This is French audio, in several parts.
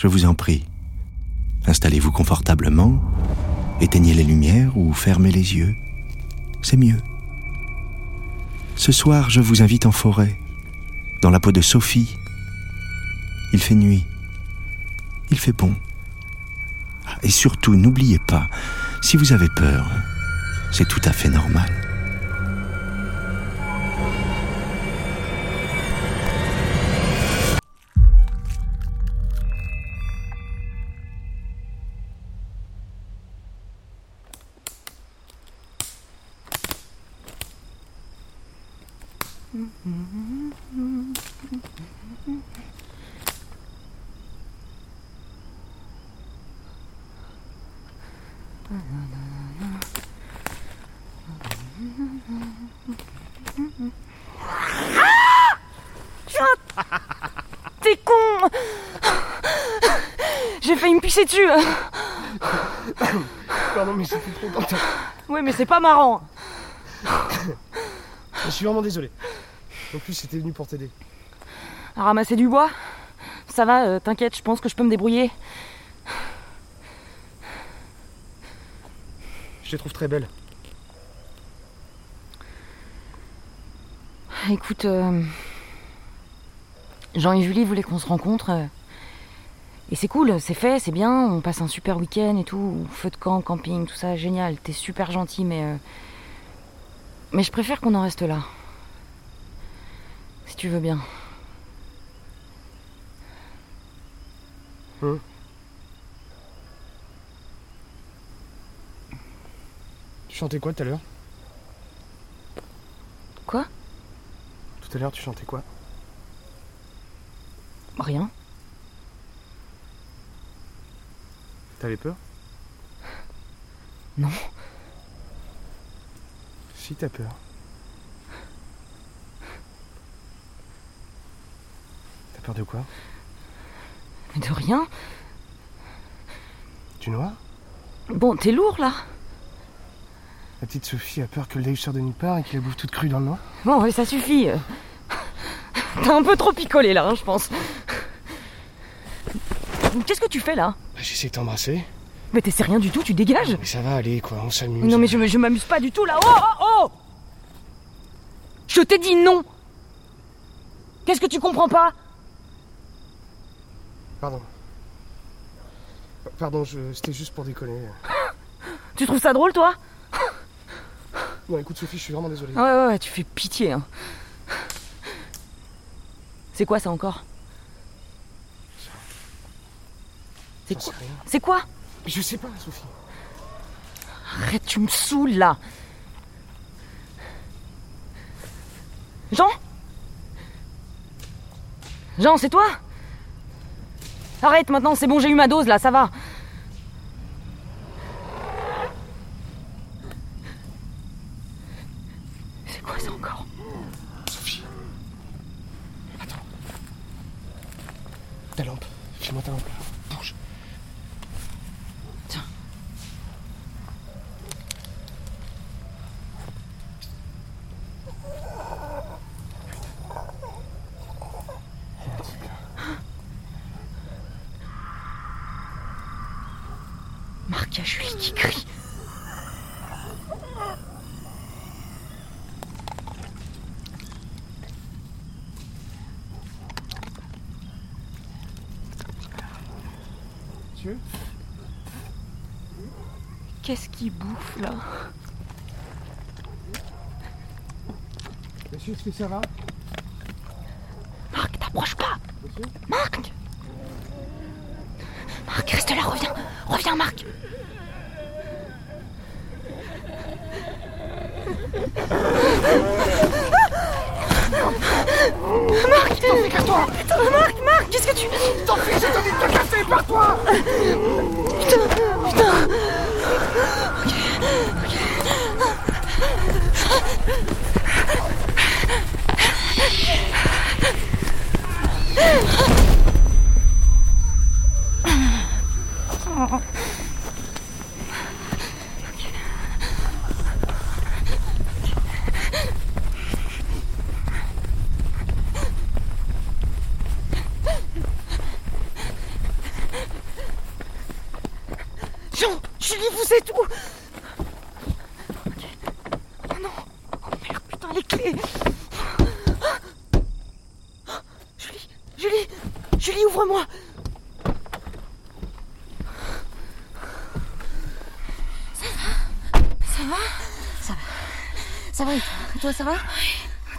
Je vous en prie. Installez-vous confortablement, éteignez les lumières ou fermez les yeux. C'est mieux. Ce soir, je vous invite en forêt, dans la peau de Sophie. Il fait nuit. Il fait bon. Ah, Et surtout, n'oubliez pas, si vous avez peur, c'est tout à fait normal. T'es con J'ai failli me pisser dessus Pardon, mais c'était trop. Ouais, mais c'est pas marrant Je suis vraiment désolé. En plus, c'était venu pour t'aider. À ramasser du bois Ça va, euh, t'inquiète, je pense que je peux me débrouiller. Je les trouve très belles. Écoute, euh, Jean et Julie voulaient qu'on se rencontre. euh, et c'est cool, c'est fait, c'est bien, on passe un super week-end et tout, feu de camp, camping, tout ça, génial, t'es super gentil, mais... euh, mais je préfère qu'on en reste là. Si tu veux bien. Chantais quoi tout à l'heure Quoi Tout à l'heure, tu chantais quoi Rien. T'avais peur Non. Si, t'as peur. T'as peur de quoi de rien. Du noir Bon, t'es lourd là La petite Sophie a peur que le Dave sorte de nulle part et qu'il la bouffe toute crue dans le noir Bon, ouais, ça suffit. T'as un peu trop picolé là, hein, je pense. Qu'est-ce que tu fais là? Bah, J'essaie de t'embrasser. Mais t'essaies rien du tout, tu dégages? Mais ça va aller, quoi, on s'amuse. Non mais je, m'amuse pas du tout là. Oh oh oh Je t'ai dit non Qu'est-ce que tu comprends pas? Pardon. Pa- Pardon, je... c'était juste pour déconner. Tu trouves ça drôle toi? Non, écoute, Sophie, je suis vraiment désolé. Ouais ouais ouais, tu fais pitié. Hein. C'est quoi ça encore? C'est quoi. C'est quoi? Je sais pas, Sophie. Arrête, tu me saoules là. Jean? Jean, c'est toi? Arrête maintenant, c'est bon, j'ai eu ma dose là, ça va. C'est quoi ça encore Sophie. Attends. Ta lampe là. Bouge. Tiens. Marc, il y a Julie qui crie. Tu veux Qu'est-ce qui bouffe là Monsieur, est-ce que ça va Marc, t'approches pas Monsieur Marc Marc, reste là, reviens Reviens, Marc Marc Marc, Marc, qu'est-ce que tu... T'en fais, te dis de te casser, pars-toi Jean, Julie, Oh. Êtes où Ok. Oh non. Oh merde, putain, les clés. Julie, Julie, Julie, ouvre-moi. Ça va? Ça va? Ça va et toi? Et toi, ça va?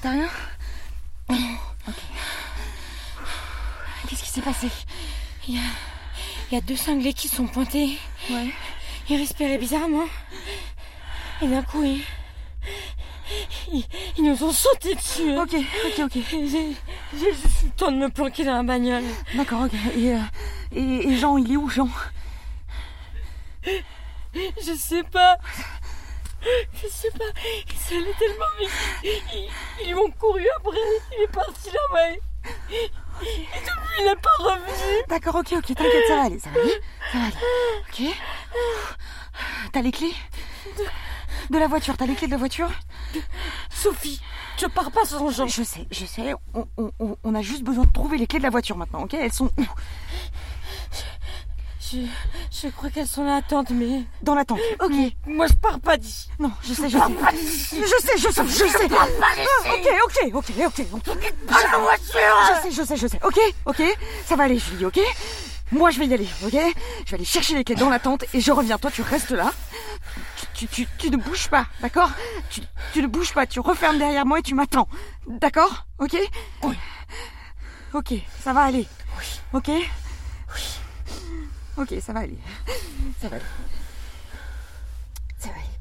T'as rien? Ok. Qu'est-ce qui s'est passé? Il y a, il y a deux cinglés qui sont pointés. Ouais. Ils respiraient bizarrement. Et d'un coup, ils, ils, ils nous ont sauté dessus. Ok, ok, ok. J'ai juste le temps de me planquer dans la bagnole. D'accord, ok. Et, euh, et, et Jean, il est où, Jean? Je sais pas. Je sais pas. Ça allait tellement vite. Ils, ils m'ont couru après. Il est parti là-bas. Et et depuis, il n'est pas revenu. D'accord, ok, ok, t'inquiète, ça va aller, ça va aller. Ça va aller. Ok. T'as les clés de la voiture, t'as les clés de la voiture Sophie, je pars pas sans Jean. Je sais, je sais. On, on- on- on a juste besoin de trouver les clés de la voiture maintenant, ok? Elles sont où? Je, je crois qu'elles sont là, tante, mais. Dans la tente. Ok. Moi, je pars pas d'ici. Non, je sais, je sais. Je sais, je sais, je sais. Ah, Ok, ok, ok, ok. ok. Pas la voiture Je sais, je sais, je sais. Ok, ok. Ça va aller, Julie, ok? Moi, je vais y aller, ok Je vais aller chercher les clés dans la tente et je reviens. Toi, tu restes là. Tu, tu, tu, tu ne bouges pas, d'accord tu, tu ne bouges pas. Tu refermes derrière moi et tu m'attends. D'accord Ok Oui. Ok, ça va aller. Oui. Ok Oui. Ok, ça va aller. Ça va aller. Ça va aller.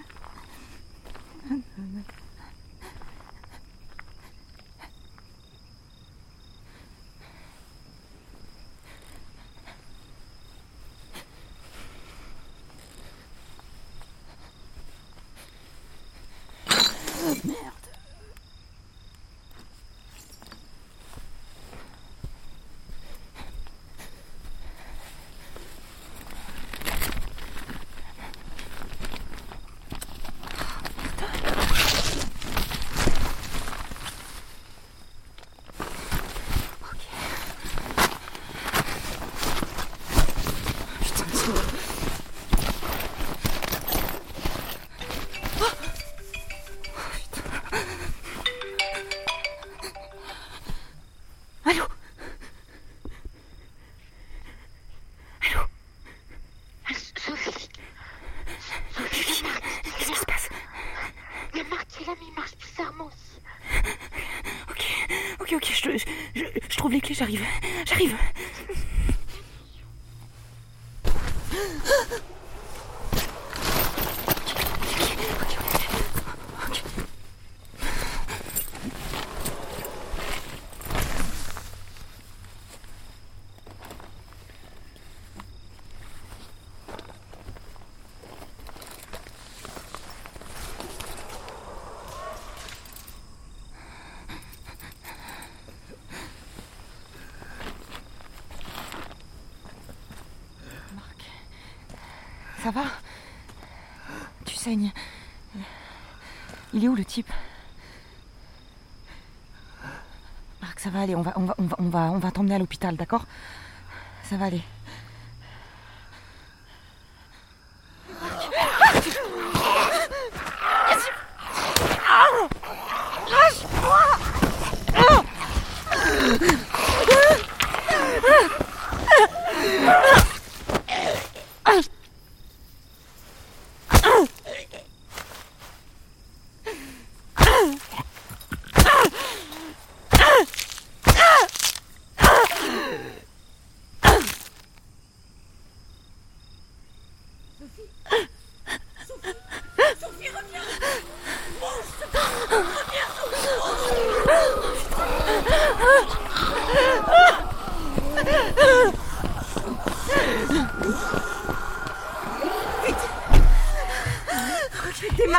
les clés, j'arrive. J'arrive. Ça va Tu saignes. Il est où le type Marc, ça va aller, on va, on va, on va, on va, on va t'emmener à l'hôpital, d'accord Ça va aller.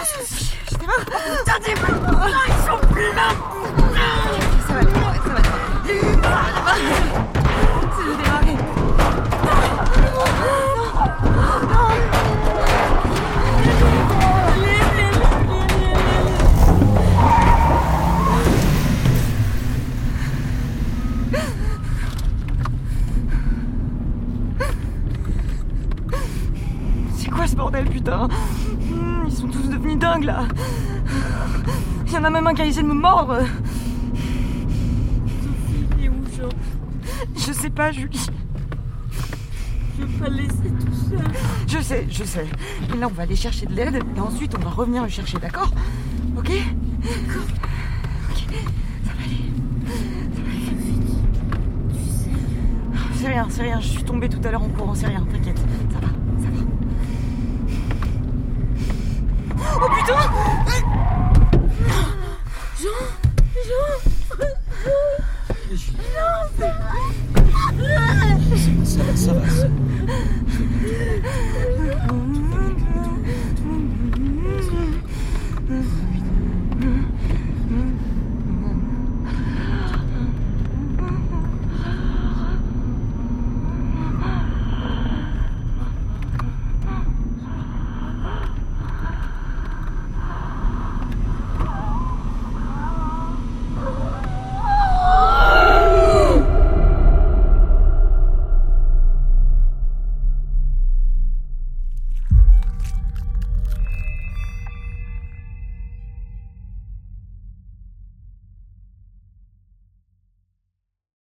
Aussi. Putain, des masques. ils sont plus là. Ça va ça va. Ça va démarrer. Ça va démarrer. C'est quoi ce bordel, putain? Ils sont tous devenus dingues là. Il y en a même un qui a essayé de me mordre. Il est où, Jean Je sais pas, Julie. Je veux pas le laisser tout seul. Je sais, je sais. Et là, on va aller chercher de l'aide et ensuite, on va revenir le chercher, d'accord Ok D'accord. Ok, ça va aller. Ça va aller. C'est rien, c'est rien. Je suis tombée tout à l'heure en courant, c'est rien, t'inquiète. putain Jean Jean Jean Non Ça va, ça va. Ça va.